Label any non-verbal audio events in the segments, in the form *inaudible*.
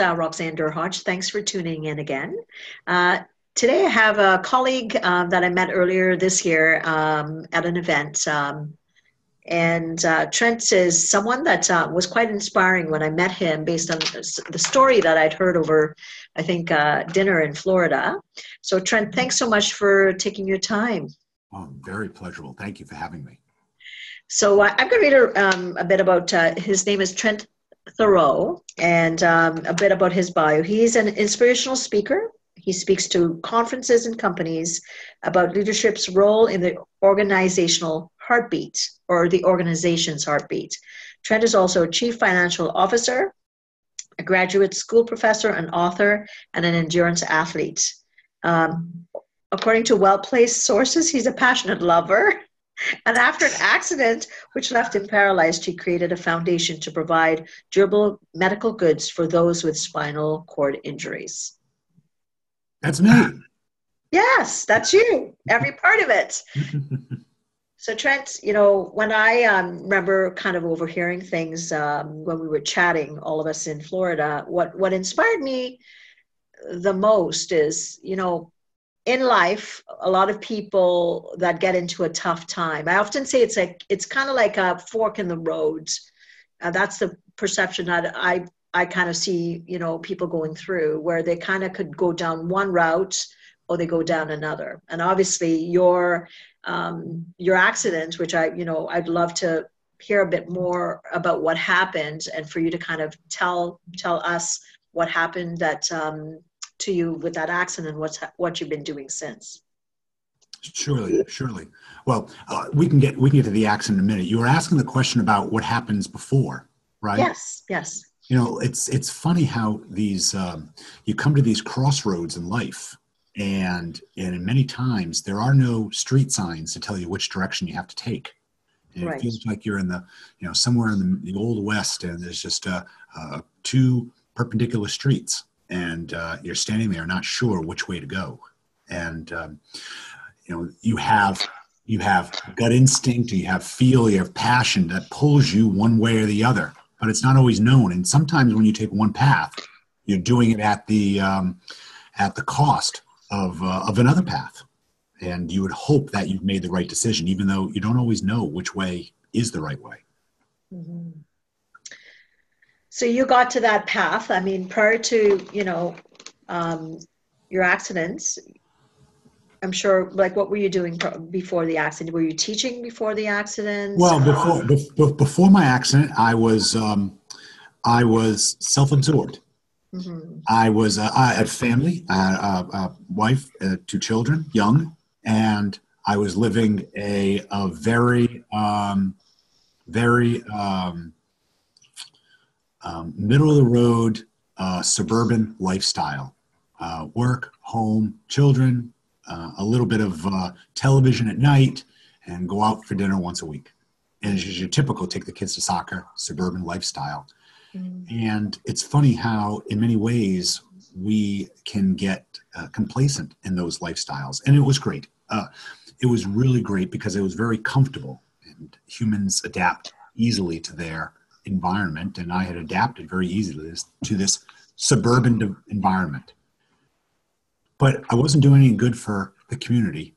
Uh, Roxanne Derhodge. Thanks for tuning in again. Uh, today I have a colleague um, that I met earlier this year um, at an event. Um, and uh, Trent is someone that uh, was quite inspiring when I met him based on the story that I'd heard over, I think, uh, dinner in Florida. So, Trent, thanks so much for taking your time. Oh, very pleasurable. Thank you for having me. So, I'm going to read a, um, a bit about his name is Trent Theroux and um, a bit about his bio. He's an inspirational speaker. He speaks to conferences and companies about leadership's role in the organizational heartbeat or the organization's heartbeat. Trent is also a chief financial officer, a graduate school professor, an author, and an endurance athlete. Um, according to well placed sources, he's a passionate lover and after an accident which left him paralyzed, he created a foundation to provide durable medical goods for those with spinal cord injuries. That's me. Yes, that's you. Every part of it. *laughs* so Trent, you know, when I um, remember kind of overhearing things um, when we were chatting, all of us in Florida, what what inspired me the most is, you know, in life a lot of people that get into a tough time i often say it's like it's kind of like a fork in the road. Uh, that's the perception that i i kind of see you know people going through where they kind of could go down one route or they go down another. And obviously your um, your accident which i you know i'd love to hear a bit more about what happened and for you to kind of tell tell us what happened that um, to you with that accident what's what you've been doing since. Surely surely. Well uh, we can get we can get to the accident in a minute. You were asking the question about what happens before right? Yes yes. You know it's it's funny how these um, you come to these crossroads in life and and many times there are no street signs to tell you which direction you have to take. And right. it feels like you're in the you know somewhere in the, the old west and there's just uh, uh, two perpendicular streets and uh, you're standing there not sure which way to go. And um, you know you have you have gut instinct you have feel you have passion that pulls you one way or the other but it's not always known. And sometimes when you take one path you're doing it at the um, at the cost of uh, of another path. And you would hope that you've made the right decision even though you don't always know which way is the right way. Mm-hmm so you got to that path. I mean prior to you know um, your accidents i'm sure like what were you doing before the accident? Were you teaching before the accident? Well before before, before my accident i was um, i was self-absorbed mm-hmm. i was uh, i had family i a, a wife uh, two children young and i was living a, a very um, very um, um, middle of the road uh, suburban lifestyle uh, work, home, children, uh, a little bit of uh, television at night, and go out for dinner once a week. And it's your typical take the kids to soccer, suburban lifestyle. Mm. And it's funny how, in many ways, we can get uh, complacent in those lifestyles. And it was great. Uh, it was really great because it was very comfortable, and humans adapt easily to their environment, and I had adapted very easily to this, to this suburban environment. But I wasn't doing any good for the community.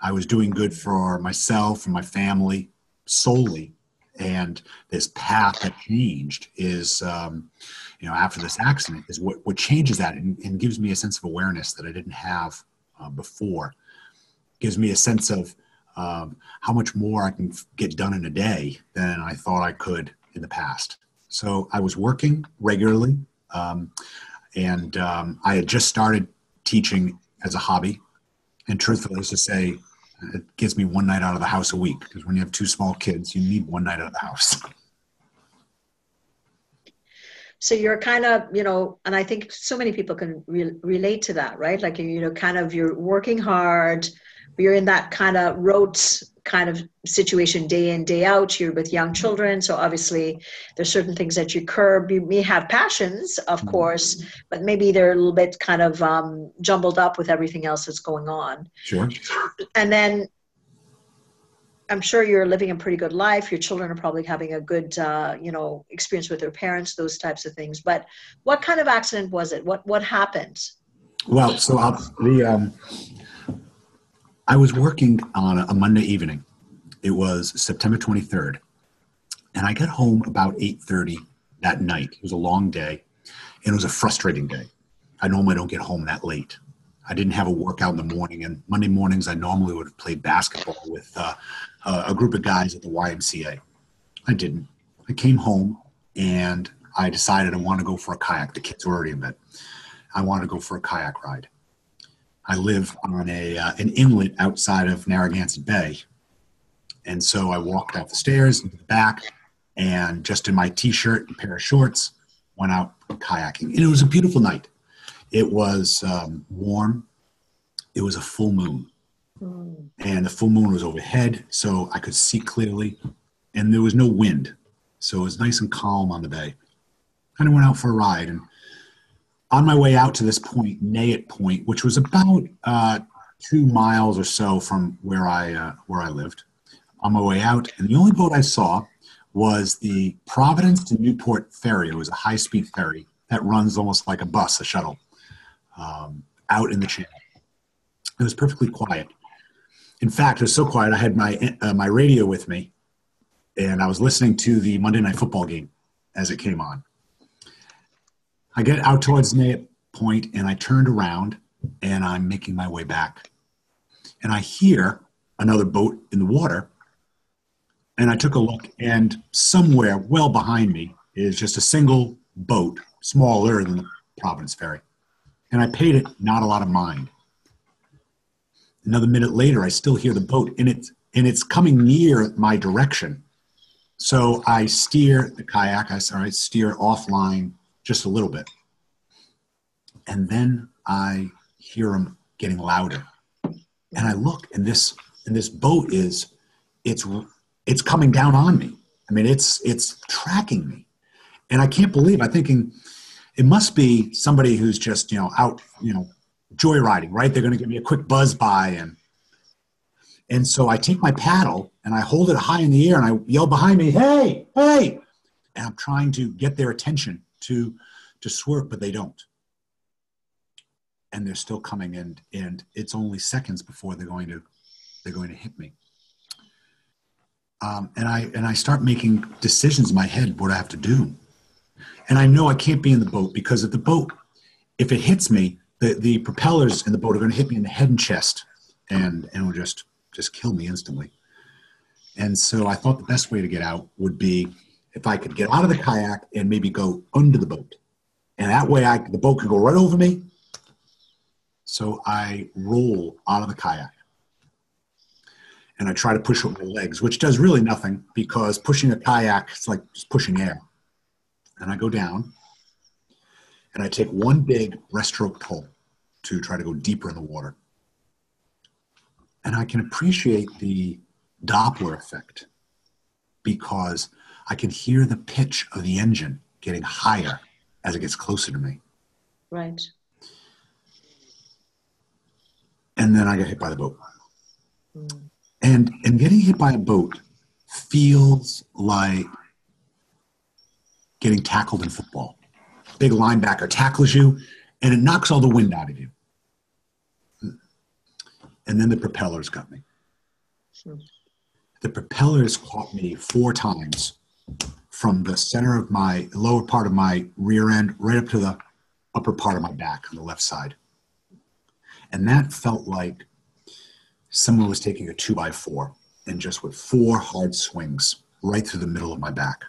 I was doing good for myself and my family solely. And this path that changed is, um, you know, after this accident, is what, what changes that and, and gives me a sense of awareness that I didn't have uh, before. Gives me a sense of um, how much more I can get done in a day than I thought I could in the past. So I was working regularly, um, and um, I had just started teaching as a hobby. And truthfully, to say, It gets me one night out of the house a week because when you have two small kids, you need one night out of the house. *laughs* So you're kind of, you know, and I think so many people can re- relate to that, right? Like, you know, kind of you're working hard, you're in that kind of rote kind of situation day in day out. You're with young children. So obviously there's certain things that you curb. You may have passions of mm-hmm. course but maybe they're a little bit kind of um, jumbled up with everything else that's going on. Sure. And then i'm sure you're living a pretty good life. Your children are probably having a good uh, you know experience with their parents those types of things. But what kind of accident was it? What what happened? Well so uh, the um, I was working on a Monday evening. It was September 23rd, and I got home about 8:30 that night. It was a long day, and it was a frustrating day. I normally don't get home that late. I didn't have a workout in the morning, and Monday mornings I normally would have played basketball with uh, a group of guys at the YMCA. I didn't. I came home and I decided I want to go for a kayak. The kids were already in bed. I wanted to go for a kayak ride. I live on a uh, an inlet outside of Narragansett Bay, and so I walked out the stairs into the back, and just in my t-shirt and pair of shorts, went out kayaking. And it was a beautiful night. It was um, warm. It was a full moon, mm. and the full moon was overhead, so I could see clearly, and there was no wind, so it was nice and calm on the bay. Kind of went out for a ride and on my way out to this point, Nayatt Point, which was about uh, two miles or so from where I uh, where I lived, on my way out, and the only boat I saw was the Providence to Newport ferry. It was a high speed ferry that runs almost like a bus, a shuttle, um, out in the channel. It was perfectly quiet. In fact, it was so quiet I had my uh, my radio with me, and I was listening to the Monday Night Football game as it came on. I get out towards Nayatt Point and I turned around and I'm making my way back. And I hear another boat in the water. And I took a look, and somewhere well behind me is just a single boat, smaller than the Providence Ferry. And I paid it not a lot of mind. Another minute later, I still hear the boat, and it's, and it's coming near my direction. So I steer the kayak, I, sorry, I steer offline just a little bit. And then I hear them getting louder. And I look and this and this boat is it's it's coming down on me. I mean it's it's tracking me. And I can't believe I'm thinking it must be somebody who's just, you know, out, you know, joyriding, right? They're going to give me a quick buzz by and and so I take my paddle and I hold it high in the air and I yell behind me, "Hey, hey!" And I'm trying to get their attention to to swerve, but they don't. And they're still coming, and and it's only seconds before they're going to they're going to hit me. Um, and I and I start making decisions in my head what I have to do. And I know I can't be in the boat because if the boat, if it hits me, the, the propellers in the boat are going to hit me in the head and chest, and and will just just kill me instantly. And so I thought the best way to get out would be if I could get out of the kayak and maybe go under the boat. And that way I, the boat could go right over me. So I roll out of the kayak. And I try to push with my legs, which does really nothing because pushing a kayak is like just pushing air. And I go down and I take one big breaststroke pull to try to go deeper in the water. And I can appreciate the Doppler effect because I can hear the pitch of the engine getting higher as it gets closer to me. Right. And then I get hit by the boat. Mm. And and getting hit by a boat feels like getting tackled in football. Big linebacker tackles you and it knocks all the wind out of you. And then the propellers got me. Hmm. The propellers caught me four times from the center of my lower part of my rear end right up to the upper part of my back on the left side. And that felt like someone was taking a two by four and just with four hard swings right through the middle of my back.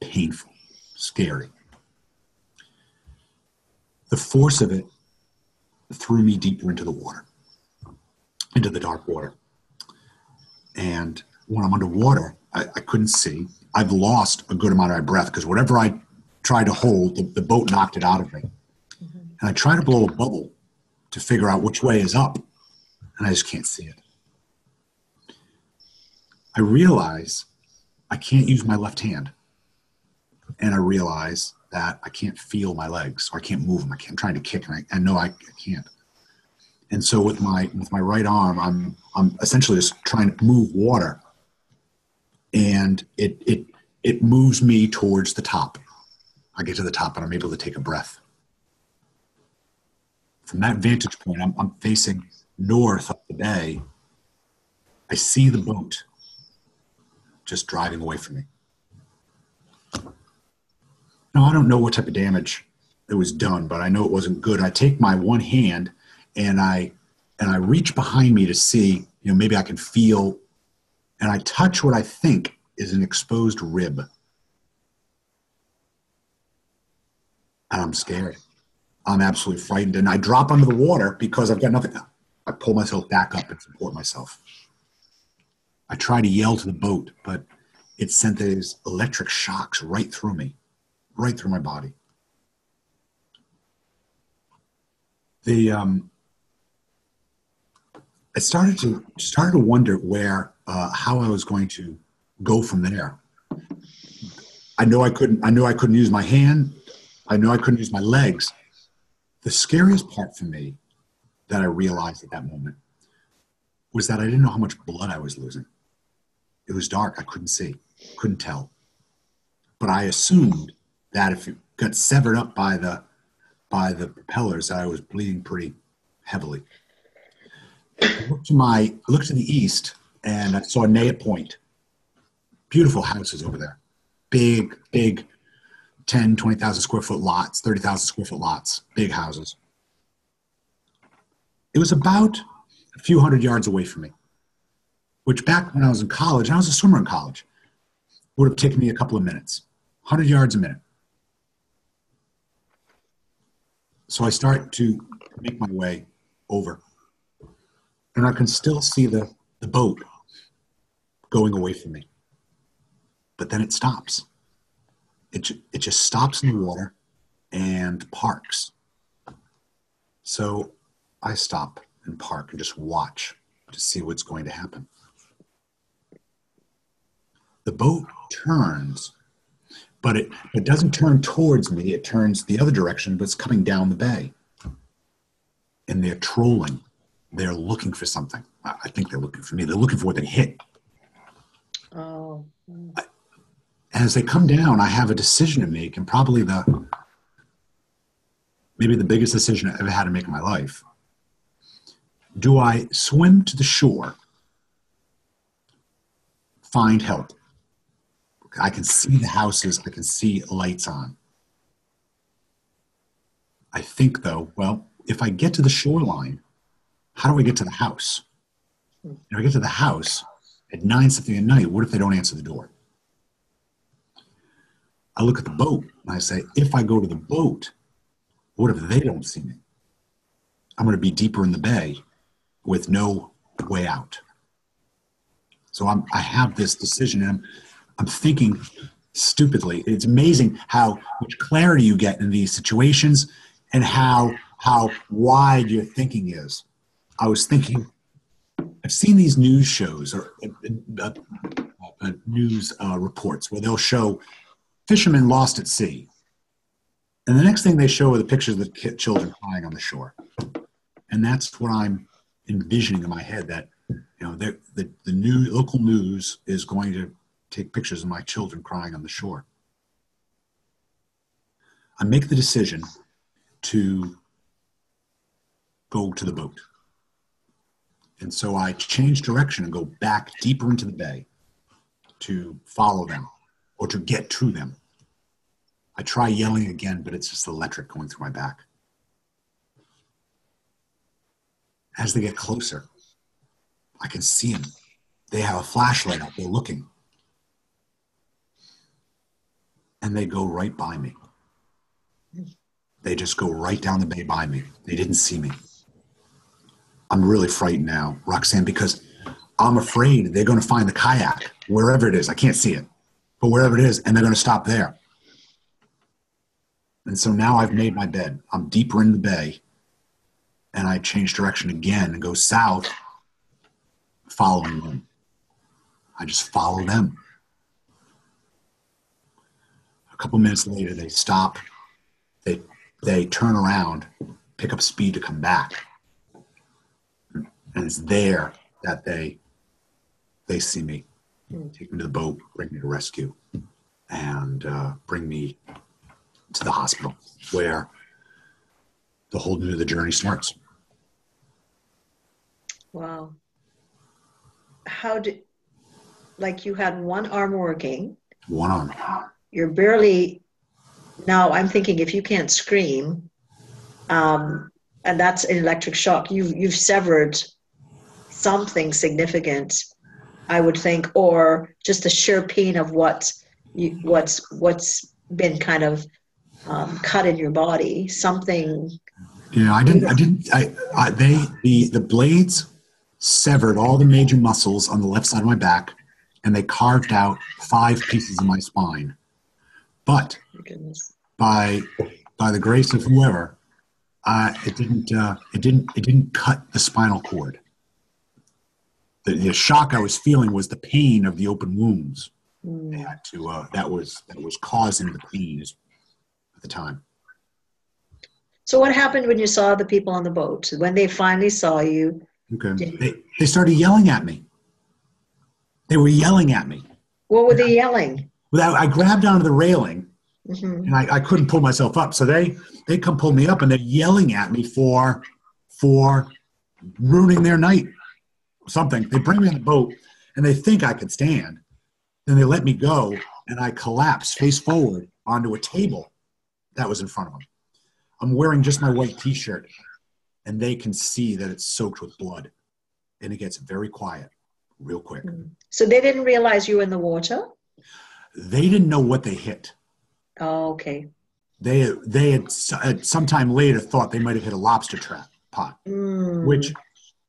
Painful, scary. The force of it threw me deeper into the water. into the dark water. And when I'm underwater, I, I couldn't see. I've lost a good amount of my breath because whatever I tried to hold, the, the, boat knocked it out of me. Mm-hmm. And I try to blow a bubble to figure out which way is up, and I just can't see it. I realize I can't use my left hand. And I realize that I can't feel my legs or I can't move them. I am trying to kick and I, I know I, I can't. And so with my with my right arm, I'm I'm essentially just trying to move water, and it it it moves me towards the top. I get to the top and I'm able to take a breath. From that vantage point, I'm, I'm facing north up the bay. I see the boat just driving away from me. Now, I don't know what type of damage it was done, but I know it wasn't good. I take my one hand and I and I reach behind me to see, you know, maybe I can feel and I touch what I think is an exposed rib. And I'm scared. I'm absolutely frightened. And I drop under the water because I've got nothing. I pull myself back up and support myself. I try to yell to the boat, but it sent these electric shocks right through me, right through my body. The um, I started to started to wonder where uh, how I was going to go from there. I know I couldn't. I knew I couldn't use my hand. I knew I couldn't use my legs. The scariest part for me that I realized at that moment was that I didn't know how much blood I was losing. It was dark. I couldn't see, couldn't tell. But I assumed that if it got severed up by the by the propellers, that I was bleeding pretty heavily. I looked to my I looked to the east and I saw Nayatt Point. Beautiful houses over there. Big, big 10, 20,000 square foot lots, 30,000 square foot lots, big houses. It was about a few hundred yards away from me which back when I was in college, I was a swimmer in college, would have taken me a couple of minutes, 100 yards a minute. So I start to make my way over. And I can still see the, the boat going away from me. But then it stops. It, it just stops in the water and parks. So I stop and park and just watch to see what's going to happen the boat turns, but it, it doesn't turn towards me. It turns the other direction, but it's coming down the bay. And they're trolling. They're looking for something. I think they're looking for me. They're looking for what they hit. Oh. As they come down, I have a decision to make, and probably the maybe the biggest decision I ever had to make in my life. Do I swim to the shore, find help, I can see the houses, I can see lights on. I think, though, well, if I get to the shoreline, how do I get to the house? If I get to the house at nine something at night, what if they don't answer the door? I look at the boat and I say, if I go to the boat, what if they don't see me? I'm going to be deeper in the bay with no way out. So I'm, I have this decision, and I'm, I'm thinking stupidly. It's amazing how much clarity you get in these situations and how how wide your thinking is. I was thinking, I've seen these news shows or uh, uh, uh, news uh, reports where they'll show fishermen lost at sea, and the next thing they show are the pictures of the children crying on the shore, and that's what I'm envisioning in my head. That you know, the the new local news is going to take pictures of my children crying on the shore. I make the decision to go to the boat. And so I change direction and go back deeper into the bay to follow them or to get to them. I try yelling again, but it's just electric going through my back. As they get closer, I can see them. They have a flashlight out, they're looking and they go right by me. They just go right down the bay by me. They didn't see me. I'm really frightened now, Roxanne, because I'm afraid they're going to find the kayak wherever it is. I can't see it, but wherever it is, and they're going to stop there. And so now I've made my bed. I'm deeper in the bay, and I change direction again and go south, following them. I just follow them. A couple minutes later, they stop. They they turn around, pick up speed to come back, and it's there that they they see me, take me to the boat, bring me to rescue, and uh, bring me to the hospital where the whole new the journey starts. Wow. How did like you had one arm working? One arm. You're barely now I'm thinking if you can't scream, um, and that's an electric shock, you've you've severed something significant, I would think, or just the sheer pain of what you, what's what's been kind of um, cut in your body, something. Yeah, I didn't. I didn't. I, I they the the blades severed all the major muscles on the left side of my back, and they carved out five pieces of my spine. But by by the grace of whoever, uh, it didn't. Uh, it didn't. It didn't cut the spinal cord. The, the shock I was feeling was the pain of the open wounds. Mm. had to. Uh, that was that was causing the pain at the time. So what happened when you saw the people on the boat? When they finally saw you? Okay. They, they started yelling at me. They were yelling at me. What were they yelling? Well, I, I grabbed onto the railing mm-hmm. and I, I couldn't pull myself up. So they they come pull me up and they're yelling at me for for ruining their night. Something. They bring me on the boat and they think I can stand. Then they let me go and I collapse face forward onto a table that was in front of them. I'm wearing just my white t-shirt and they can see that it's soaked with blood and it gets very quiet real quick. Hmm. So they didn't realize you were in the water? They didn't know what they hit. Oh, okay. They they had at sometime later thought they might have hit a lobster trap pot, mm. which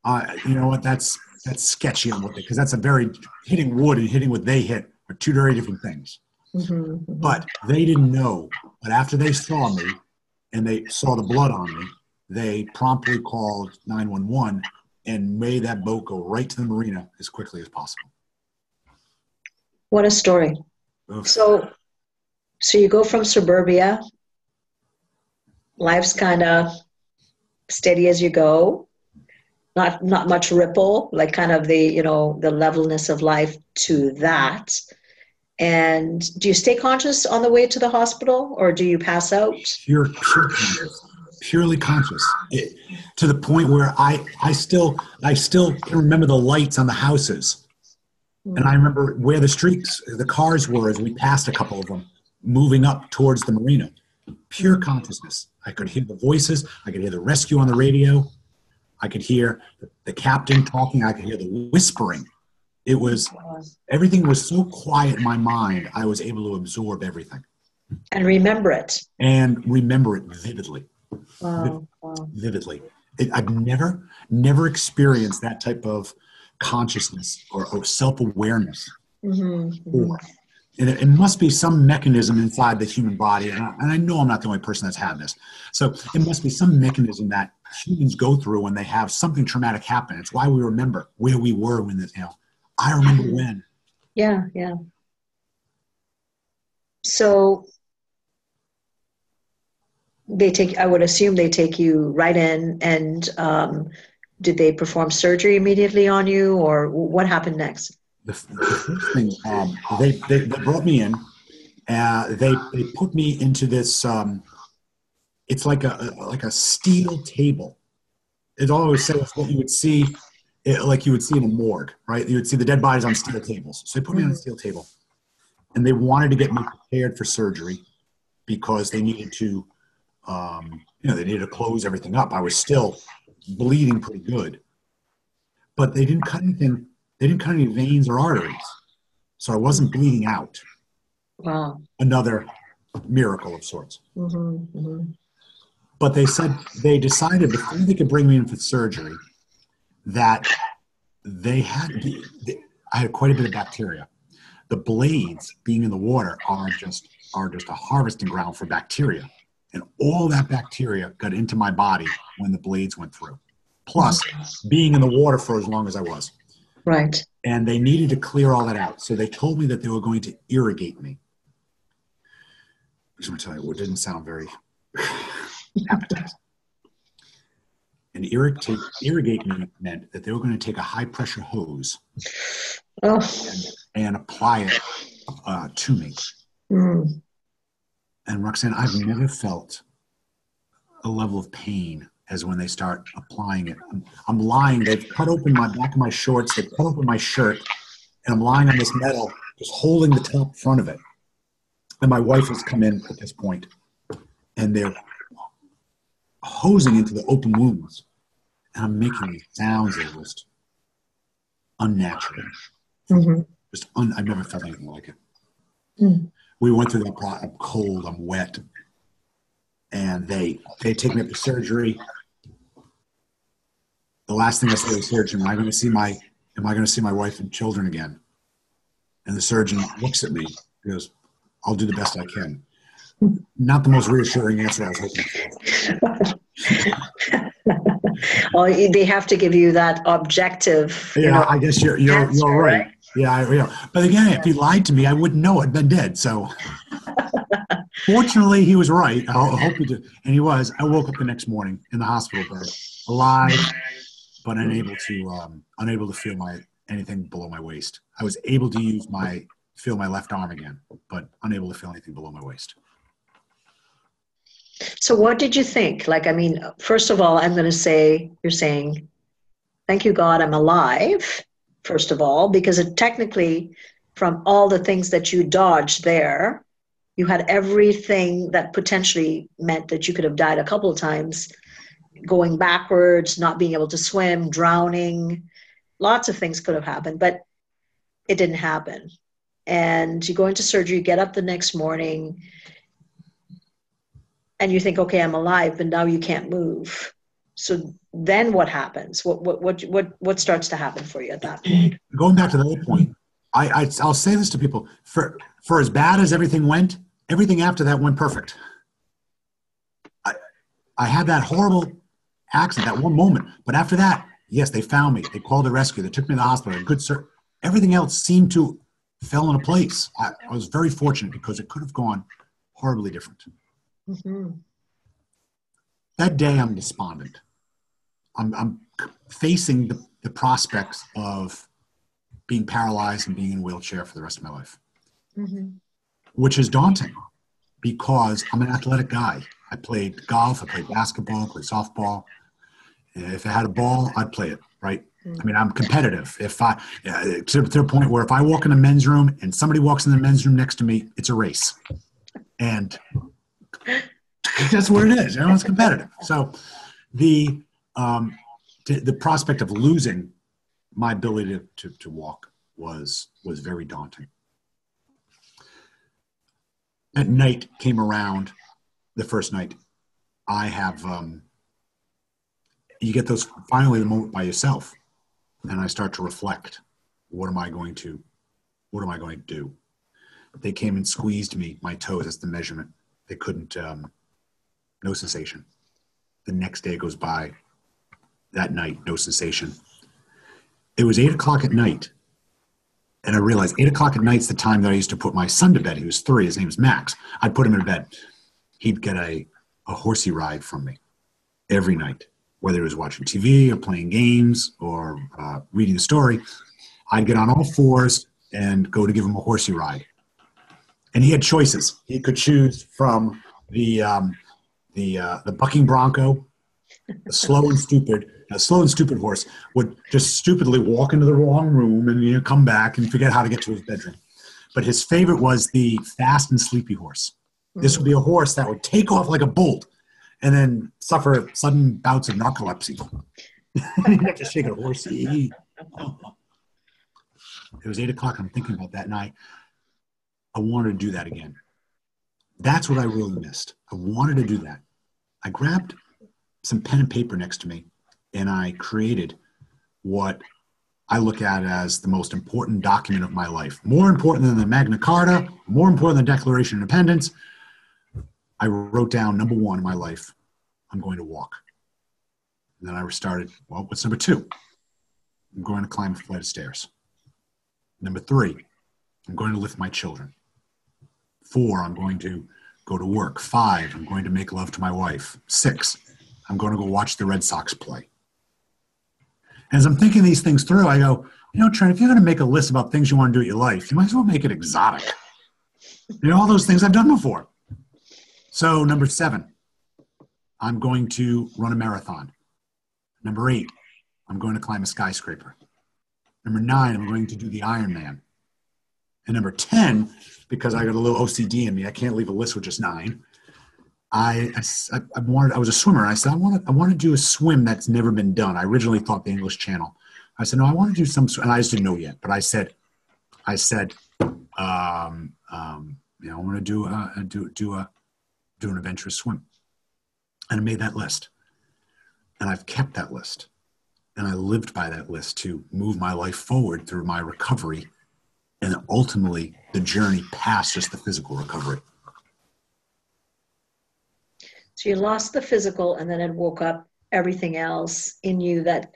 uh, you know what that's that's sketchy on what they because that's a very hitting wood and hitting what they hit are two very different things. Mm-hmm, mm-hmm. But they didn't know. But after they saw me and they saw the blood on me, they promptly called 911 and made that boat go right to the marina as quickly as possible. What a story. So, so you go from suburbia, life's kind of steady as you go, not not much ripple, like kind of the you know the levelness of life to that. And do you stay conscious on the way to the hospital, or do you pass out? you're purely conscious, it, to the point where I I still I still can remember the lights on the houses and I remember where the streets, the cars were as we passed a couple of them, moving up towards the marina. Pure consciousness. I could hear the voices. I could hear the rescue on the radio. I could hear the captain talking. I could hear the whispering. It was everything was so quiet in my mind. I was able to absorb everything and remember it and remember it vividly. Wow. Vividly. It, I've never, never experienced that type of consciousness or, or self awareness. Mm-hmm, mm-hmm. Or, and it, it, must be some mechanism inside the human body. And I, and I, know I'm not the only person that's had this. So it must be some mechanism that humans go through when they have something traumatic happen. It's why we remember where we were when this, you know, I remember when. Yeah, yeah. So they take, I would assume they take you right in and um, did they perform surgery immediately on you, or what happened next? The, the first thing, um, they, they, they, brought me in. Uh, they they put me into this. Um, it's like a, a, like a steel table. It always says what you would see, it, like you would see in a morgue, right? You would see the dead bodies on steel tables. So they put me on a steel table, and they wanted to get me prepared for surgery because they needed to, um, you know, they needed to close everything up. I was still bleeding pretty good. But they didn't cut anything, they didn't cut any veins or arteries. So I wasn't bleeding out. Wow. Another miracle of sorts. Mm-hmm, mm-hmm. But they said they decided before they could bring me in for surgery, that they had, I had quite a bit of bacteria. The blades being in the water are just are just a harvesting ground for bacteria. And all that bacteria got into my body when the blades went through. Plus being in the water for as long as I was. Right. And they needed to clear all that out. So they told me that they were going to irrigate me. I just want to tell you, it didn't sound very appetizing. And irrigate, irrigate meant that they were going to take a high pressure hose oh. and, and, apply it uh, to me. Mm. And Roxanne, I've never felt a level of pain as when they start applying it. I'm, I'm, lying, they've cut open my back of my shorts, they've cut open my shirt, and I'm lying on this metal, just holding the top front of it. And my wife has come in at this point, and they're hosing into the open wounds. And I'm making sounds that are just unnatural. Mm-hmm. Just un- I've never felt anything like it. Mm we went through that process. I'm cold, I'm wet. And they they take me up to surgery. The last thing I say to the surgeon, am I going to see my am I going to see my wife and children again? And the surgeon looks at me, he goes, I'll do the best I can. Not the most reassuring answer I was hoping for. *laughs* well, they have to give you that objective. Yeah, know, I guess you're you're, answer, you're right. right. Yeah, I, yeah. But again, if he lied to me, I wouldn't know I'd been dead. So *laughs* fortunately, he was right. I hope he did. And he was. I woke up the next morning in the hospital bed, alive, but unable to um, unable to feel my anything below my waist. I was able to use my feel my left arm again, but unable to feel anything below my waist. So, what did you think? Like, I mean, first of all, I'm going to say you're saying, "Thank you, God, I'm alive." first of all, because it technically, from all the things that you dodged there, you had everything that potentially meant that you could have died a couple of times going backwards, not being able to swim, drowning. Lots of things could have happened, but it didn't happen. And you go into surgery, get up the next morning, and you think, okay, I'm alive, but now you can't move. So then what happens? What what what what what starts to happen for you at that point? *clears throat* Going back to other point, I, I I'll say this to people: for for as bad as everything went, everything after that went perfect. I I had that horrible accident, that one moment, but after that, yes, they found me. They called the rescue. They took me to the hospital. Good sir. Everything else seemed to fell into place. I, I was very fortunate because it could have gone horribly different. Mm-hmm. That day, I'm despondent. I'm, I'm facing the, the prospects of being paralyzed and being in a wheelchair for the rest of my life, mm-hmm. which is daunting because I'm an athletic guy. I played golf, I played basketball, I played softball. If I had a ball, I'd play it, right? Mm-hmm. I mean, I'm competitive. If I, to, to the point where if I walk in the men's room and somebody walks in the men's room next to me, it's a race. And that's what it is. It's competitive. So the um, to, the prospect of losing my ability to, to, to walk was was very daunting. At night came around, the first night, I have um, you get those finally the moment by yourself, and I start to reflect. What am I going to, what am I going to do? They came and squeezed me, my toes. That's the measurement. They couldn't, um, no sensation. The next day goes by that night, no sensation. It was eight o'clock at night. And I realized eight o'clock at night's the time that I used to put my son to bed. He was three. His name was Max. I'd put him in bed. He'd get a, a horsey ride from me every night, whether it was watching TV or playing games or uh, reading a story. I'd get on all fours and go to give him a horsey ride. And he had choices. He could choose from the um, the uh, the bucking bronco, the slow and stupid, a slow and stupid horse would just stupidly walk into the wrong room and you know, come back and forget how to get to his bedroom. But his favorite was the fast and sleepy horse. This would be a horse that would take off like a bolt and then suffer sudden bouts of narcolepsy. *laughs* you have to shake a horse. It was eight o'clock. I'm thinking about that night. Wanted to do that again. That's what I really missed. I wanted to do that. I grabbed some pen and paper next to me and I created what I look at as the most important document of my life. More important than the Magna Carta, more important than the Declaration of Independence. I wrote down number one in my life I'm going to walk. And then I started, well, what's number two? I'm going to climb a flight of stairs. Number three, I'm going to lift my children. Four, I'm going to go to work. Five, I'm going to make love to my wife. Six, I'm going to go watch the Red Sox play. And as I'm thinking these things through, I go, you know, Trent, if you're going to make a list about things you want to do in your life, you might as well make it exotic. You know, all those things I've done before. So, number seven, I'm going to run a marathon. Number eight, I'm going to climb a skyscraper. Number nine, I'm going to do the Ironman. And number 10, because I got a little OCD in me, I can't leave a list with just nine. I, I, I, wanted, I was a swimmer. I said, I want to, I want to do a swim that's never been done. I originally thought the English Channel. I said, no, I want to do some, and I just didn't know yet. But I said, I said, um, um, you know, I want to do a, do do a do an adventurous swim, and I made that list, and I've kept that list, and I lived by that list to move my life forward through my recovery, and ultimately the journey past just the physical recovery. So you lost the physical and then it woke up everything else in you that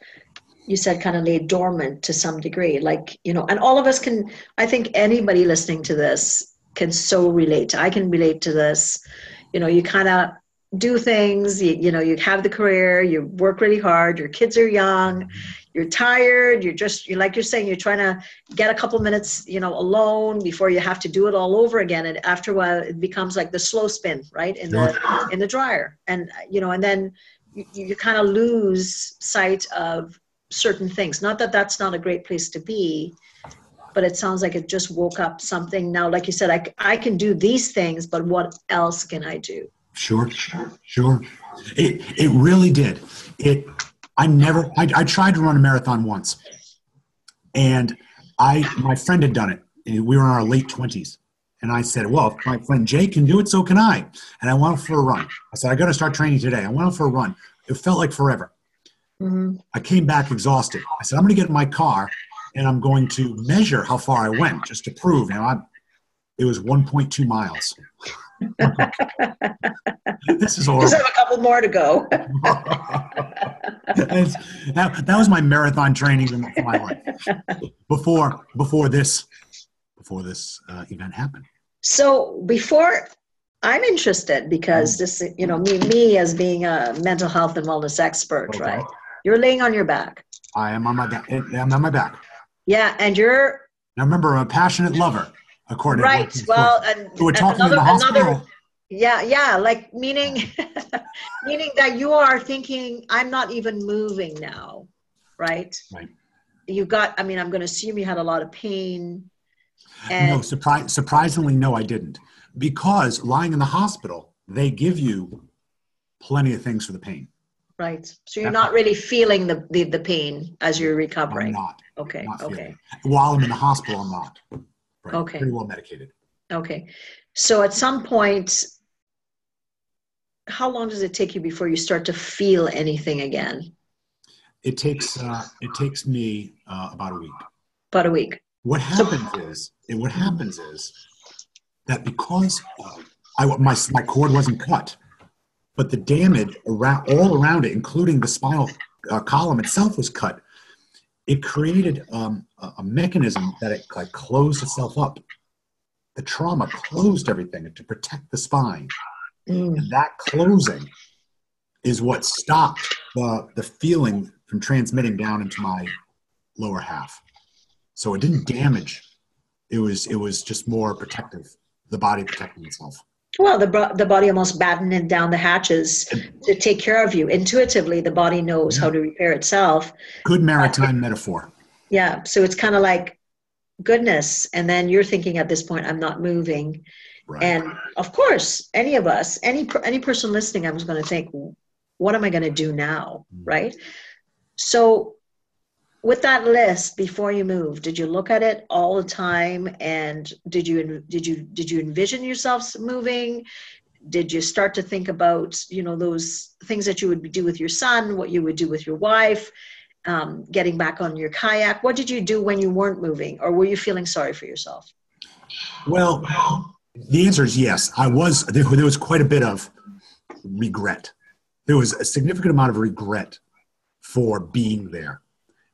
you said kind of lay dormant to some degree. Like, you know, and all of us can, I think anybody listening to this can so relate. I can relate to this. You know, you kind of do things, you, you know, you have the career, you work really hard, your kids are young, you're tired you're just you're like you're saying you're trying to get a couple minutes you know alone before you have to do it all over again. And after a while it becomes like the slow spin right in the in the dryer. And you know and then you, you kind of lose sight of certain things. Not that that's not a great place to be but it sounds like it just woke up something. Now like you said i, I can do these things but what else can i do? Sure. Sure. Sure. It, it really did. It I never, I, I tried to run a marathon once and I, my friend had done it. We were in our late 20s. And I said, well, if my friend Jay can do it, so can I. And I went out for a run. I said, I got to start training today. I went out for a run. It felt like forever. Mm-hmm. I came back exhausted. I said, I'm going to get in my car and I'm going to measure how far I went just to prove. You know, I, it was 1.2 miles. *laughs* this is horrible. Just have a couple more to go. *laughs* that, that was my marathon training in my life before before this before this uh, event happened. So before I'm interested because this, you know, me, me as being a mental health and wellness expert, right? You're laying on your back. I am on my back. I'm on my back. Yeah, and you're. Now remember, I'm a passionate lover according right. to well, and, so we're talking another, in the hospital. Another, yeah, yeah, like meaning *laughs* meaning that you are thinking I'm not even moving now, right? Right. You got. I mean, I'm going to assume you had a lot of pain. And no, surpri- surprisingly, no, I didn't, because lying in the hospital, they give you plenty of things for the pain. Right. So you're not really feeling the, the, the pain as you're recovering. I'm not. Okay. Not okay. While I'm in the hospital, I'm not. Right. Okay. Pretty well medicated. Okay. So at some point, how long does it take you before you start to feel anything again? It takes uh, it takes me uh, about a week. About a week. What happens so, is, and what happens is that because uh, I my my cord wasn't cut, but the damage around all around it, including the spinal uh, column itself, was cut it created um, a, mechanism that it like closed itself up. The trauma closed everything to protect the spine. Mm. And that closing is what stopped the, the feeling from transmitting down into my lower half. So it didn't damage. It was it was just more protective. The body protecting itself. Well, the, the body almost battening down the hatches to take care of you. Intuitively, the body knows how to repair itself. Good maritime metaphor. Yeah. So it's kind of like goodness. And then you're thinking at this point, I'm not moving. Right. And of course, any of us, any any person listening, I was going to think, what am I going to do now? Mm. Right. So with that list before you moved did you look at it all the time and did you did you did you envision yourself moving did you start to think about you know those things that you would do with your son what you would do with your wife um, getting back on your kayak? What did you do when you weren't moving, or were you feeling sorry for yourself? Well, the answer is yes. I was. There, there was quite a bit of regret. There was a significant amount of regret for being there.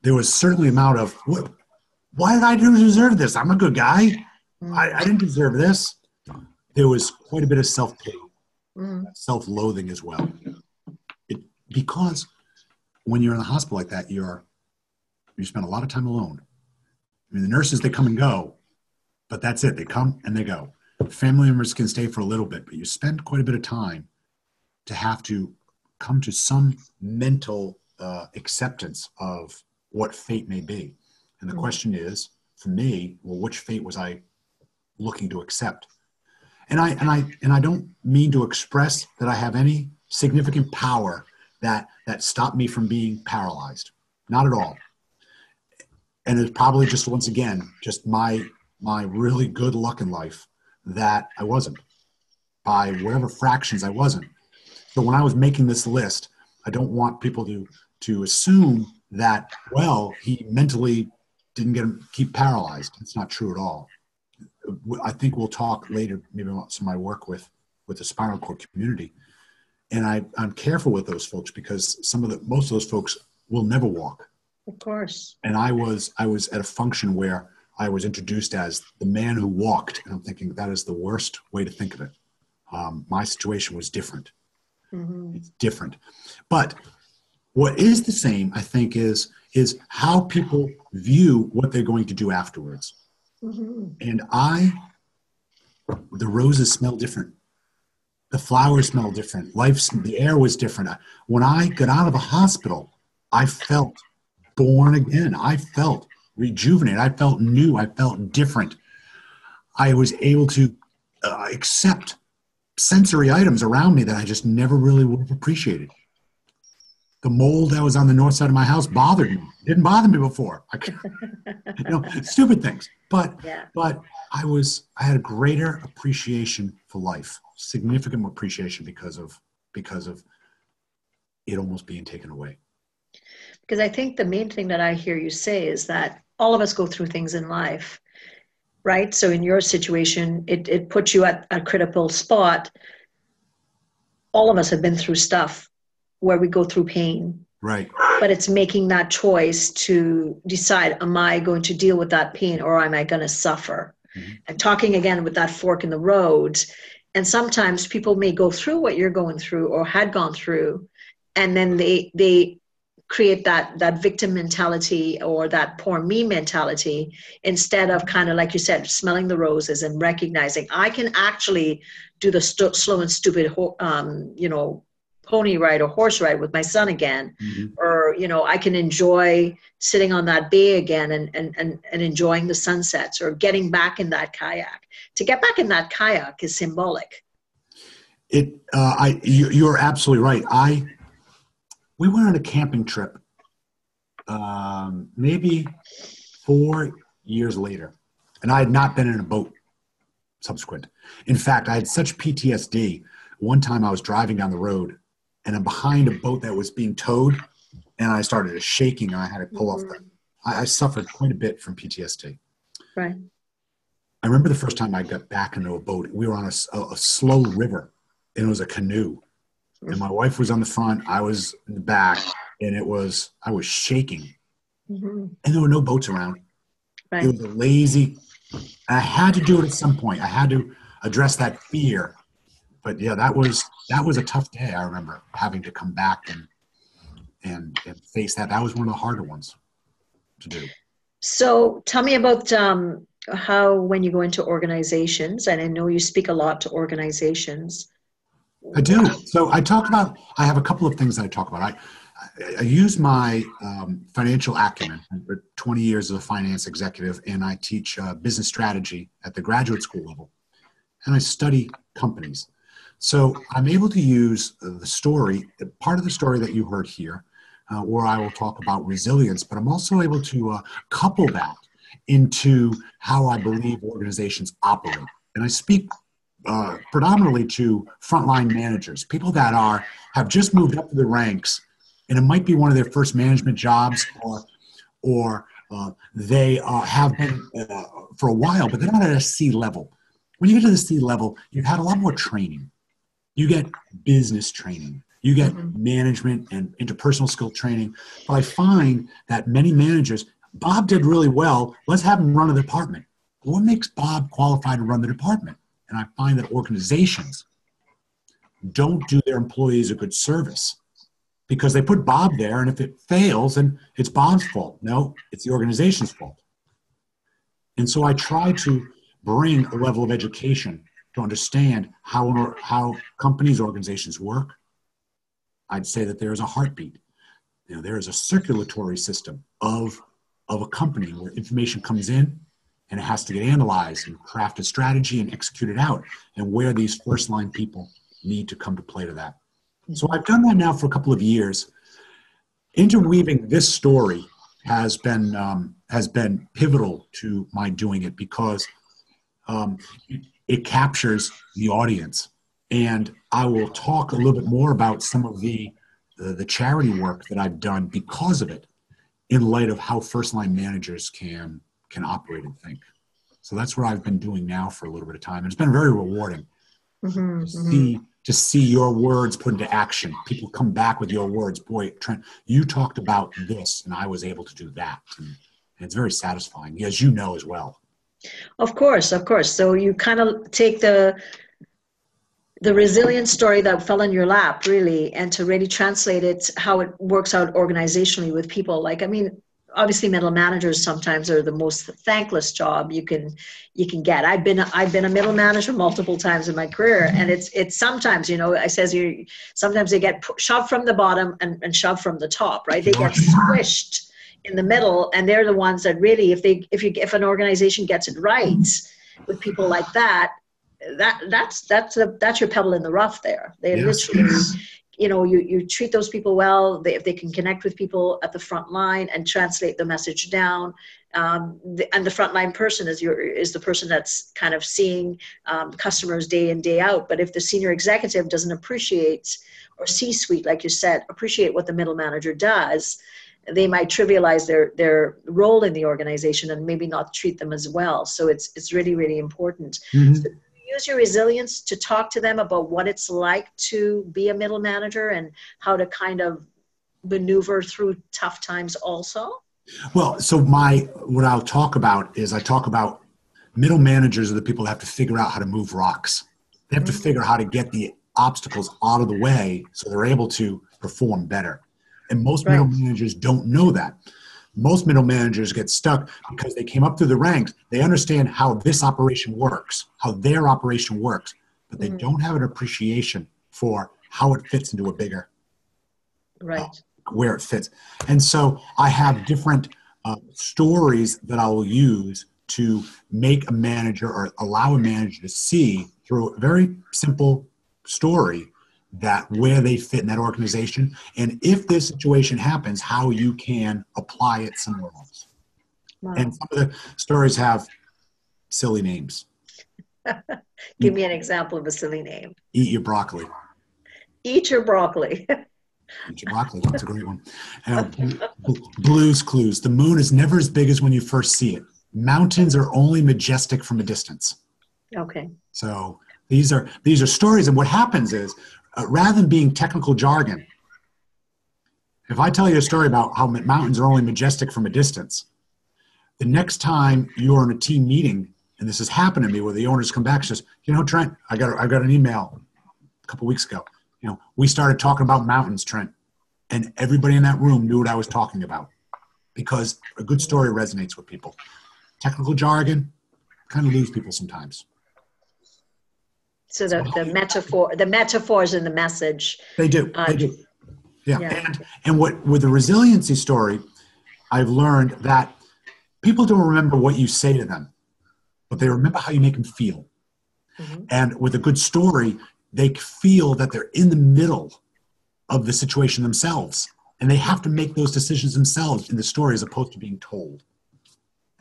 There was certainly amount of why did I deserve this? I'm a good guy. I, I didn't deserve this. There was quite a bit of self pity, mm. self loathing as well. It, because when you're in the hospital like that, you're you spend a lot of time alone. I mean, the nurses they come and go, but that's it. They come and they go. Family members can stay for a little bit, but you spend quite a bit of time to have to come to some mental uh, acceptance of what fate may be. And the mm. question is, for me, well, which fate was I looking to accept? And I and I and I don't mean to express that I have any significant power that that stopped me from being paralyzed. Not at all. And it's probably just once again just my my really good luck in life that I wasn't by whatever fractions I wasn't. So when I was making this list, I don't want people to to assume that well he mentally didn't get him keep paralyzed. It's not true at all. I think we'll talk later, maybe about some of my work with with the spinal cord community, and I, I'm careful with those folks because some of the most of those folks will never walk. Of course. And I was I was at a function where I was introduced as the man who walked, and I'm thinking that is the worst way to think of it. Um, my situation was different. Mm-hmm. It's different, but what is the same, I think, is is how people view what they're going to do afterwards. Mm-hmm. And I, the roses smell different. The flowers smell different. Life, the air was different. When I got out of the hospital, I felt born again. I felt rejuvenated. I felt new. I felt different. I was able to uh, accept sensory items around me that I just never really would have appreciated the mold that was on the north side of my house bothered me. It didn't bother me before. I, *laughs* you know, stupid things. But yeah. but I was I had a greater appreciation for life, significant appreciation because of because of it almost being taken away. Because I think the main thing that I hear you say is that all of us go through things in life, right? So in your situation, it, it puts you at a critical spot. All of us have been through stuff where we go through pain. Right. But it's making that choice to decide am I going to deal with that pain or am I going to suffer? Mm-hmm. And talking again with that fork in the road. And sometimes people may go through what you're going through or had gone through, and then they they create that that victim mentality or that poor me mentality instead of kind of like you said smelling the roses and recognizing i can actually do the st- slow and stupid um, you know pony ride or horse ride with my son again mm-hmm. or you know i can enjoy sitting on that bay again and, and and and enjoying the sunsets or getting back in that kayak. To get back in that kayak is symbolic. It uh, i you, you're absolutely right. I we went on a camping trip um, maybe four years later and i had not been in a boat subsequent. In fact i had such ptsd one time i was driving down the road and I'm behind a boat that was being towed, and I started shaking, and I had to pull mm-hmm. off the. I, I, suffered quite a bit from PTSD. Right. I remember the first time I got back into a boat. We were on a, a, a slow river, and it was a canoe, and my wife was on the front. I was in the back, and it was I was shaking, mm-hmm. and there were no boats around. Right. It was a lazy. I had to do it at some point. I had to address that fear but yeah, that was that was a tough day. I remember having to come back and and, and face that. That was one of the harder ones to do. So tell me about um, how when you go into organizations, and I know you speak a lot to organizations. I do. So I talk about. I have a couple of things that I talk about. I I use my um, financial acumen, 20 years as a finance executive, and I teach uh, business strategy at the graduate school level. And I study companies. So I'm able to use the story, part of the story that you heard here, uh, where I will talk about resilience, but I'm also able to uh, couple that into how I believe organizations operate. And I speak uh, predominantly to frontline managers, people that are have just moved up the ranks and it might be one of their first management jobs or or uh, they uh, have been uh, for a while, but they're not at a C level. When you get to the C level, you've had a lot more training. You get business training, you get mm-hmm. management and interpersonal skill training. But I find that many managers, Bob did really well. Let's have him run a department. What makes Bob qualified to run the department? And I find that organizations don't do their employees a good service because they put Bob there, and if it fails, then it's Bob's fault. No, it's the organization's fault. And so I try to bring a level of education to understand how, how companies, organizations work. I'd say that there is a heartbeat. You know, there is a circulatory system of, of a company where information comes in and it has to get analyzed and craft a strategy and execute it out, and where these first line people need to come to play to that. So I've done that now for a couple of years. Interweaving this story has been um, has been pivotal to my doing it because um, it, captures the audience, and I will talk a little bit more about some of the, the the charity work that I've done because of it, in light of how first line managers can can operate and think. So that's what I've been doing now for a little bit of time, and it's been very rewarding mm-hmm, to mm-hmm. see to see your words put into action. People come back with your words. Boy, Trent, you talked about this, and I was able to do that. And it's very satisfying, as you know as well. Of course, of course. So you kind of take the the resilient story that fell in your lap, really, and to really translate it how it works out organizationally with people. Like, I mean, obviously middle managers sometimes are the most thankless job you can you can get. I've been i've been a middle manager multiple times in my career and mm-hmm. it's it's sometimes you know i says you sometimes they get shoved from the bottom and, and shoved from the top right? They get squished in the middle and they're the ones that really if they if you if an organization gets it right with people like that that that's that's a, that's your pebble in the rough there. They yes. literally you know you, you treat those people well. They, if they can connect with people at the front line and translate the message down um, the, and the frontline person is your is the person that's kind of seeing um, customers day in day out. But if the senior executive doesn't appreciate or c-suite like you said appreciate what the middle manager does they might trivialize their their role in the organization and maybe not treat them as well so it's it's really really important mm-hmm. so use your resilience to talk to them about what it's like to be a middle manager and how to kind of maneuver through tough times also? Well, so my what I'll talk about is I talk about middle managers are the people that have to figure out how to move rocks. They have mm-hmm. to figure out how to get the obstacles out of the way so they're able to perform better. And most right. middle managers don't know that most middle managers get stuck because they came up through the ranks. They understand how this operation works, how their operation works, but they mm-hmm. don't have an appreciation for how it fits into a bigger right uh, where it fits. And so I have different uh, stories that I will use to make a manager or allow a manager to see through a very simple story that where they fit in that organization. And if this situation happens how you can apply it somewhere else. Wow. and some of the stories have silly names. *laughs* Give me an example of a silly name. Eat your broccoli. Eat your broccoli. *laughs* Eat your broccoli that's a great one. Uh, blues clues. The moon is never as big as when you first see it. Mountains are only majestic from a distance. Okay. So these are these are stories and what happens is uh, rather than being technical jargon, if I tell you a story about how mountains are only majestic from a distance, the next time you're in a team meeting, and this has happened to me where the owners come back and says, you know, Trent, I got, I got an email a couple weeks ago. You know, we started talking about mountains, Trent, and everybody in that room knew what I was talking about because a good story resonates with people. Technical jargon kind of lose people sometimes. So the, the metaphor, the metaphors in the message. They do. Uh, they do. Yeah. yeah. And and what with the resiliency story, I've learned that people don't remember what you say to them, but they remember how you make them feel. Mm-hmm. And with a good story, they feel that they're in the middle of the situation themselves. And they have to make those decisions themselves in the story as opposed to being told.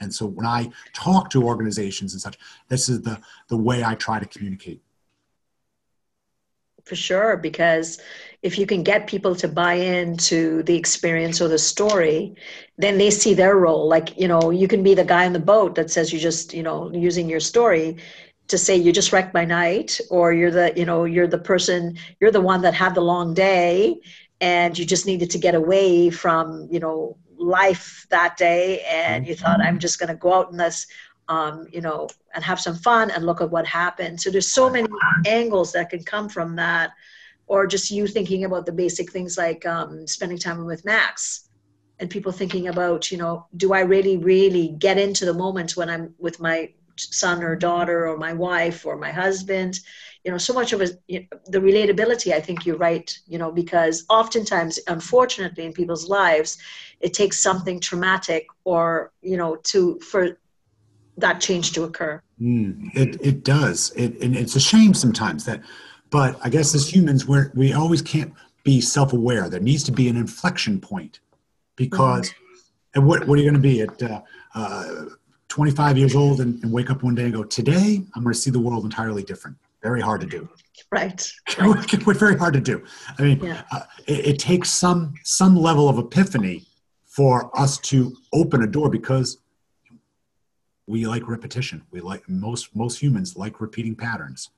And so when I talk to organizations and such, this is the, the way I try to communicate. For sure because if you can get people to buy into the experience or the story then they see their role. Like you know you can be the guy on the boat that says you just you know using your story to say you just wrecked my night or you're the you know you're the person you're the one that had the long day and you just needed to get away from you know life that day and you thought mm-hmm. i'm just going to go out in this um, you know and have some fun and look at what happened. So there's so many angles that can come from that or just you thinking about the basic things like um, spending time with max and people thinking about you know do i really really get into the moment when i'm with my son or daughter or my wife or my husband? You know so much of it you know, the relatability i think you're right you know because oftentimes unfortunately in people's lives it takes something traumatic or you know to for that change to occur mm, it, it does it, and it's a shame sometimes that but i guess as humans we're, we always can't be self-aware there needs to be an inflection point because mm-hmm. and what, what are you going to be at uh, uh, 25 years old and, and, wake up one day and go today i'm going to see the world entirely different very hard to do right, right. very hard to do i mean yeah. uh, it, it takes some some level of epiphany for us to open a door because we like repetition. We like most most humans like repeating patterns.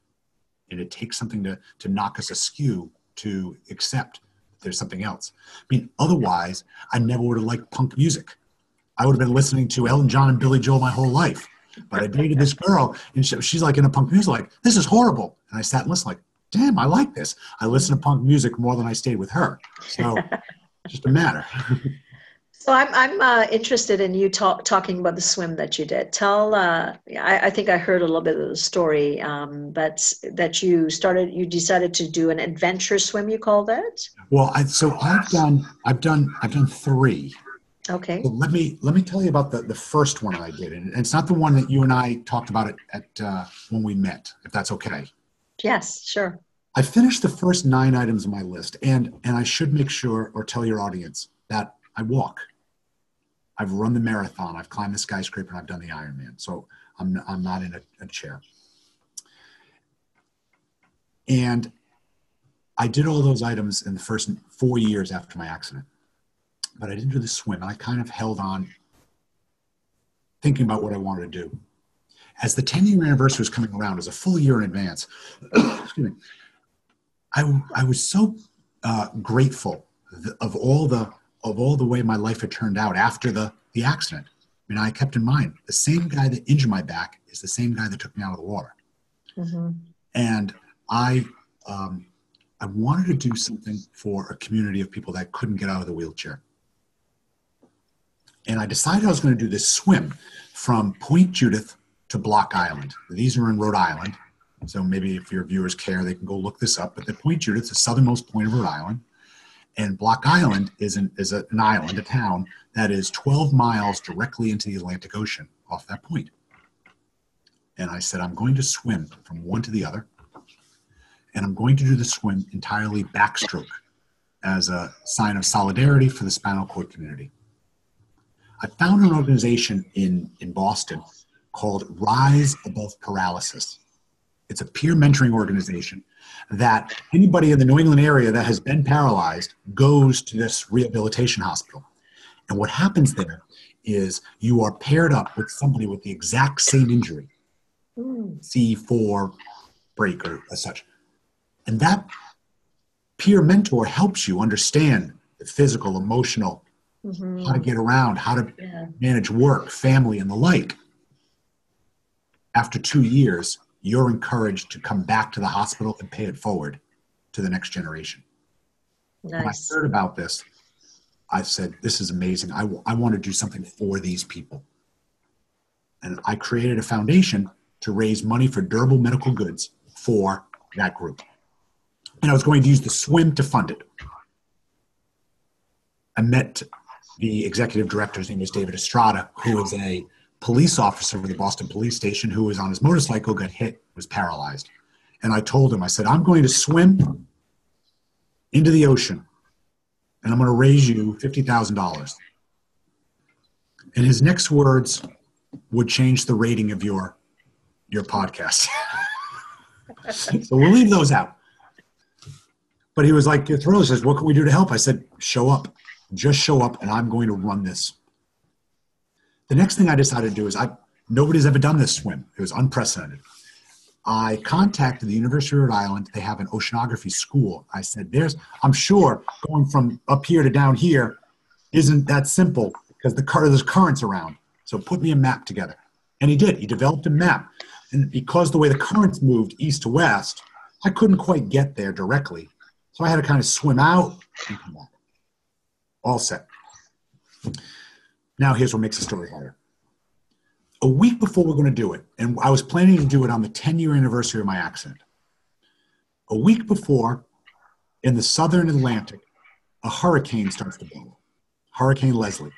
And it takes something to to knock us askew to accept there's something else. I mean otherwise i never would have liked punk music. I would have been listening to elton john and billy joel my whole life. But i dated this girl and she, she's like in a punk music like this is horrible. And i sat and listened like damn i like this. I listen to punk music more than i stayed with her. So *laughs* just a matter *laughs* So I'm I'm uh, interested in you talk, talking about the swim that you did. Tell uh, I, I, think I heard a little bit of the story, um, but that you started you decided to do an adventure swim. You called it. Well, I, so I've done I've done I've done three. Okay. So let me let me tell you about the the first one I did, and it's not the one that you and I talked about it at uh, when we met, if that's okay. Yes, sure. I finished the first nine items on my list, and and I should make sure or tell your audience that I walk. I've run the marathon, I've climbed the skyscraper, and I've done the Ironman. So I'm, I'm not in a, a chair. And I did all those items in the first four years after my accident, but I didn't do the swim. And I kind of held on thinking about what I wanted to do. As the 10 year anniversary was coming around, as a full year in advance, *coughs* excuse me, I, I was so uh, grateful of all the of all the way my life had turned out after the, the accident. I mean, I kept in mind the same guy that injured my back is the same guy that took me out of the water. Mm-hmm. And I, um, I wanted to do something for a community of people that couldn't get out of the wheelchair. And I decided I was going to do this swim from Point Judith to Block Island. These are in Rhode Island. So maybe if your viewers care, they can go look this up. But the Point Judith, the southernmost point of Rhode Island, and Block Island is an, is an island, a town that is 12 miles directly into the Atlantic Ocean off that point. And I said, I'm going to swim from one to the other. And I'm going to do the swim entirely backstroke as a sign of solidarity for the spinal cord community. I found an organization in, in Boston called Rise Above Paralysis. It's a peer mentoring organization that anybody in the New England area that has been paralyzed goes to this rehabilitation hospital. And what happens there is you are paired up with somebody with the exact same injury, mm. C4 break or as such. And that peer mentor helps you understand the physical, emotional, mm-hmm. how to get around, how to yeah. manage work, family, and the like. After two years, you're encouraged to come back to the hospital and pay it forward to the next generation. Nice. When I heard about this, I said, This is amazing. I, w- I want to do something for these people. And I created a foundation to raise money for durable medical goods for that group. And I was going to use the swim to fund it. I met the executive director, his name is David Estrada, who is a police officer for the Boston police station who was on his motorcycle, got hit, was paralyzed. And I told him, I said, I'm going to swim into the ocean and I'm going to raise you $50,000. And his next words would change the rating of your, your podcast. *laughs* so we'll leave those out. but he was like, thriller says, what can we do to help? I said, show up, just show up, and I'm going to run this. The next thing I decided to do is I nobody's ever done this swim. It was unprecedented. I contacted the University of Rhode Island. They have an oceanography school. I said, "There's, I'm sure going from up here to down here isn't that simple because the there's currents around. So put me a map together." And he did. He developed a map, and because the way the currents moved east to west, I couldn't quite get there directly. So I had to kind of swim out and come back. All set. Now here's what makes the story harder a week before we're going to do it, and I was planning to do it on the 10 year anniversary of my accident. A week before, in the southern Atlantic, a hurricane starts to blow. Hurricane Leslie.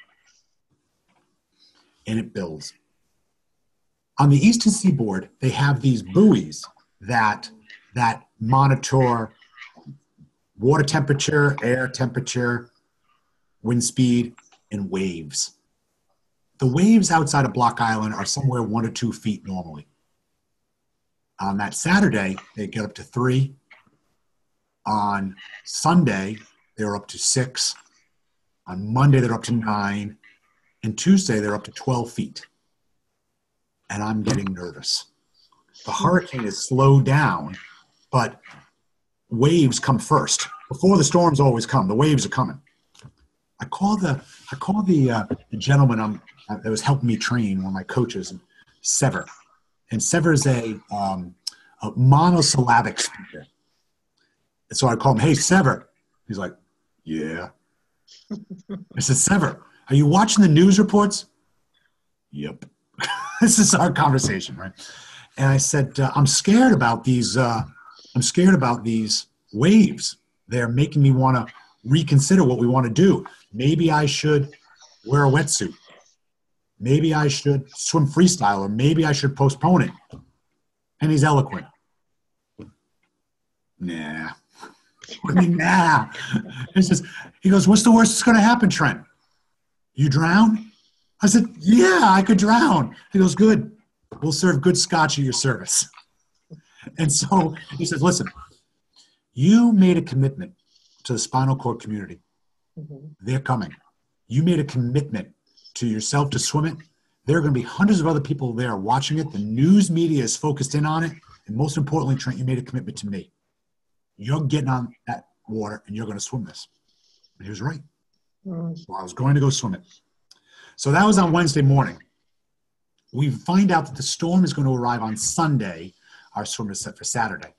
And it builds. On the eastern seaboard, they have these buoys that that monitor water temperature, air temperature, wind speed, and waves. The waves outside of Block Island are somewhere one or two feet normally. On that Saturday, they get up to three. On Sunday, they're up to six. On Monday, they're up to nine. And Tuesday, they're up to 12 feet. And I'm getting nervous. The hurricane is slowed down, but waves come first. Before the storms always come, the waves are coming. I call the I call the, uh, the gentleman I'm that was helping me train, one of my coaches, Sever. And Sever is a, um, a monosyllabic speaker. And so I call him, hey, Sever. He's like, yeah. I said, Sever, are you watching the news reports? Yep. *laughs* this is our conversation, right? And I said, uh, I'm scared about these. Uh, I'm scared about these waves. They're making me want to reconsider what we want to do. Maybe I should wear a wetsuit maybe I should swim freestyle or maybe I should postpone it. And he's eloquent. Nah. *laughs* You mean, nah? It's just, he goes, What's the worst that's going to happen, Trent? You drown? I said, Yeah, I could drown. He goes, Good. We'll serve good scotch at your service. *laughs* And so he says, Listen, you made a commitment to the spinal cord community. Mm-hmm. They're coming. You made a commitment to yourself to swim it. There are going to be hundreds of other people there watching it. The news media is focused in on it. And most importantly, Trent, you made a commitment to me. You're getting on that water and you're going to swim this. And he was right. Mm. So I was going to go swim it. So that was on Wednesday morning. We find out that the storm is going to arrive on Sunday. Our swim is set for Saturday.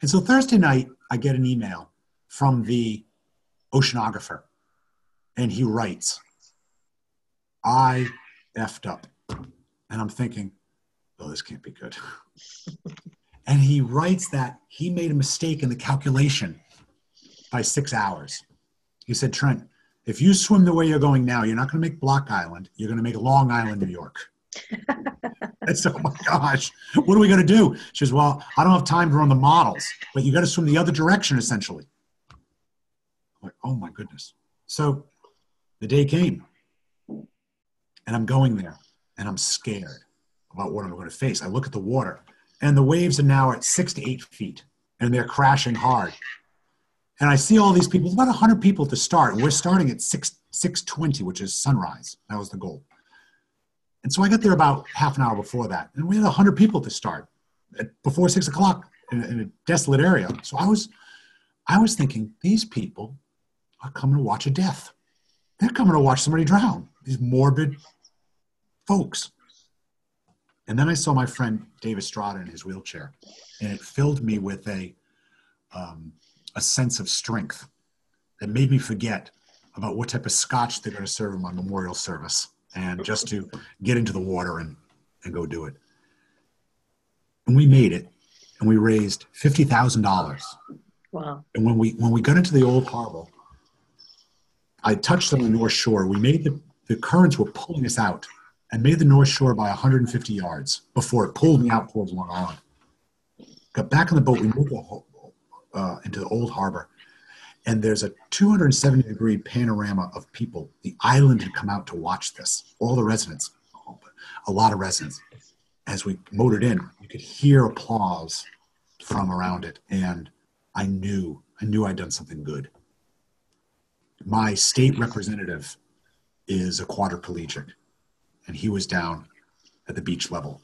And so Thursday night, I get an email from the oceanographer, and he writes, I effed up. And I'm thinking, oh, this can't be good. *laughs* and he writes that he made a mistake in the calculation by six hours. He said, Trent, if you swim the way you're going now, you're not going to make Block Island. You're going to make Long Island, New York. *laughs* I said, oh my gosh, what are we going to do? She says, well, I don't have time to run the models, but you got to swim the other direction, essentially. I'm like, oh my goodness. So the day came and I'm going there and I'm scared about what I'm going to face. I look at the water and the waves are now at six to eight feet and they're crashing hard. And I see all these people, about 100 people to start. We're starting at 6, 620, which is sunrise. That was the goal. And so I got there about half an hour before that. And we had 100 people to start before 6 o'clock in, in a desolate area. So I was, I was thinking, these people are coming to watch a death. They're coming to watch somebody drown. These morbid folks. And then I saw my friend David Estrada in his wheelchair, and it filled me with a, um, a sense of strength that made me forget about what type of scotch they're going to serve in my memorial service and just to get into the water and, and go do it. And we made it, and we raised $50,000. Wow. And when we, when we got into the old harbor, I touched on the North Shore. We made the, the currents were pulling us out and made the North Shore by 150 yards before it pulled me out towards Long Island. Got back on the boat, we moved uh, into the old harbor, and there's a 270 degree panorama of people. The island had come out to watch this, all the residents, a lot of residents. As we motored in, you could hear applause from around it, and I knew I knew I'd done something good. My state representative is a quadriplegic, and he was down at the beach level.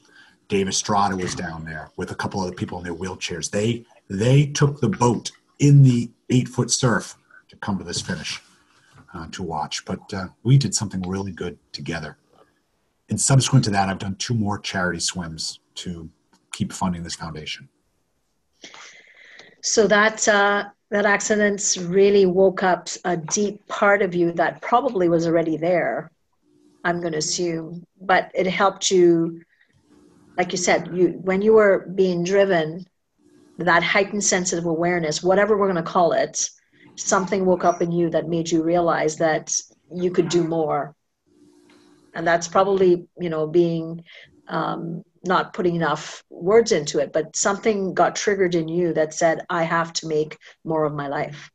Dave Estrada was down there with a couple other people in their wheelchairs. They they took the boat in the eight foot surf to come to this finish uh, to watch. But uh, we did something really good together. And subsequent to that, I've done two more charity swims to keep funding this foundation. So that uh, that accident really woke up a deep part of you that probably was already there. I'm going to assume, but it helped you, like you said, you when you were being driven, that heightened sensitive awareness, whatever we're going to call it, something woke up in you that made you realize that you could do more. And that's probably you know being um, not putting enough words into it but something got triggered in you that said i have to make more of my life.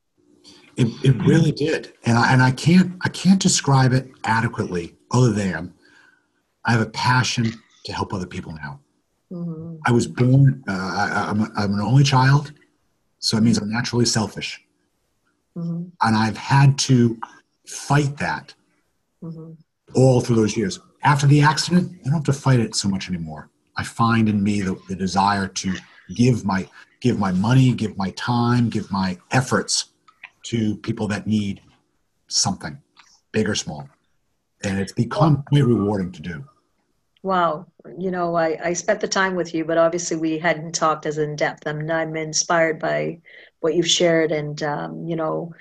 It, it really did. And I, and I can't i can't describe it adequately other than i have a passion to help other people now mm-hmm. i was born uh, I, I'm, a, I'm an only child so it means i'm naturally selfish mm-hmm. and i've had to fight that mm-hmm all through those years. After the accident, I don't have to fight it so much anymore. I find in me the, the desire to give my give my money, give my time, give my efforts to people that need something, big or small. And it's become quite rewarding to do. Wow. You know, I, I spent the time with you, but obviously we hadn't talked as in depth. I'm, I'm inspired by what you've shared. And, um, you know,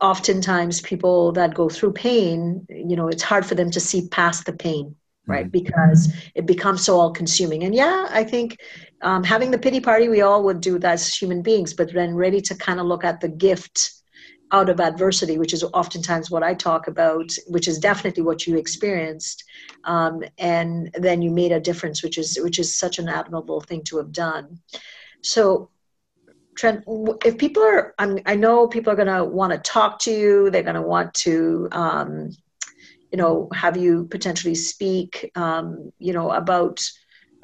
oftentimes people that go through pain you know it's hard for them to see past the pain right mm-hmm. because it becomes so all consuming and yeah i think um, having the pity party we all would do that as human beings but then ready to kind of look at the gift out of adversity which is oftentimes what i talk about which is definitely what you experienced um, and then you made a difference which is which is such an admirable thing to have done so Trent, if people are, I'm, i know people are going to want to talk to you. They're going to want to, um, you know, have you potentially speak, um, you know, about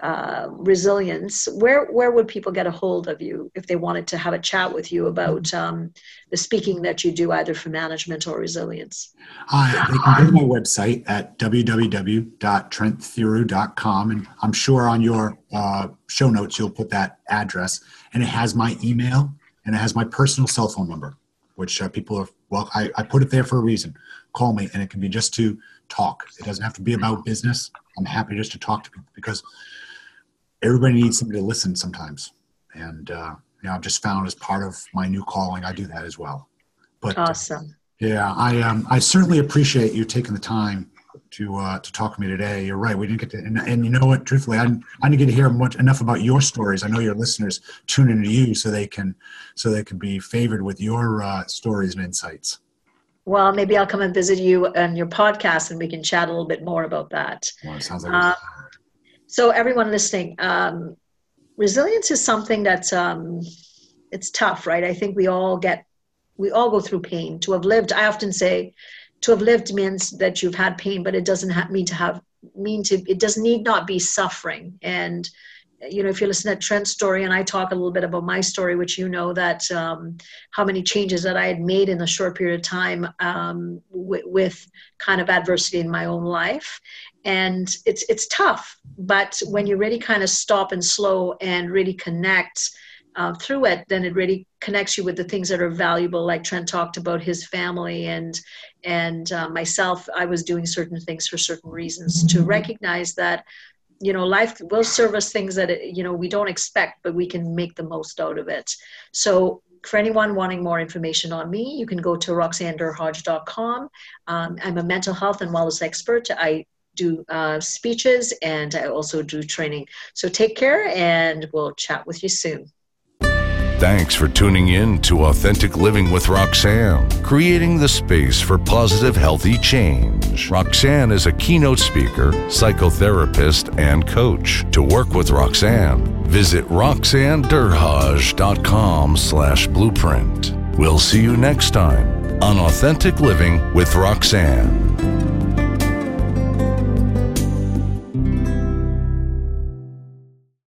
uh, resilience. Where where would people get a hold of you if they wanted to have a chat with you about um, the speaking that you do, either for management or resilience? Uh, they can go to my website at www.trenttheroux.com, and I'm sure on your uh, show notes you'll put that address and it has my email and it has my personal cell phone number, which uh, people are, well, I, I put it there for a reason. Call me and it can be just to talk. It doesn't have to be about business. I'm happy just to talk to people because everybody needs somebody to listen sometimes. And, uh, you know, I've just found as part of my new calling, I do that as well. But awesome. Uh, yeah, I, um, I certainly appreciate you taking the time to uh, to talk to me today. You're right. We didn't get to, and, and you know what? Truthfully, I didn't, I didn't get to hear much enough about your stories. I know your listeners tune into you so they can so they can be favored with your uh, stories and insights. Well, maybe I'll come and visit you on your podcast, and we can chat a little bit more about that. Well, sounds like. Uh, so, everyone listening, um, resilience is something that's um, it's tough, right? I think we all get we all go through pain. To have lived, I often say to have lived means that you've had pain, but it doesn't have, mean to have mean to it does need not be suffering. And you know, if you listen to Trent's story, and I talk a little bit about my story, which you know that um, how many changes that I had made in a short period of time um, w- with kind of adversity in my own life, and it's it's tough. But when you really kind of stop and slow and really connect uh, through it, then it really connects you with the things that are valuable. Like Trent talked about his family and and uh, myself. I was doing certain things for certain reasons to recognize that you know life will serve us things that you know we don't expect, but we can make the most out of it. So for anyone wanting more information on me, you can go to roxannederhodge.com. Um, I'm a mental health and wellness expert. I do uh, speeches and I also do training. So take care and we'll chat with you soon. Thanks for tuning in to Authentic Living with Roxanne, creating the space for positive, healthy change. Roxanne is a keynote speaker, psychotherapist, and coach. To work with Roxanne, visit roxannederhodge.com slash blueprint. We'll see you next time on Authentic Living with Roxanne.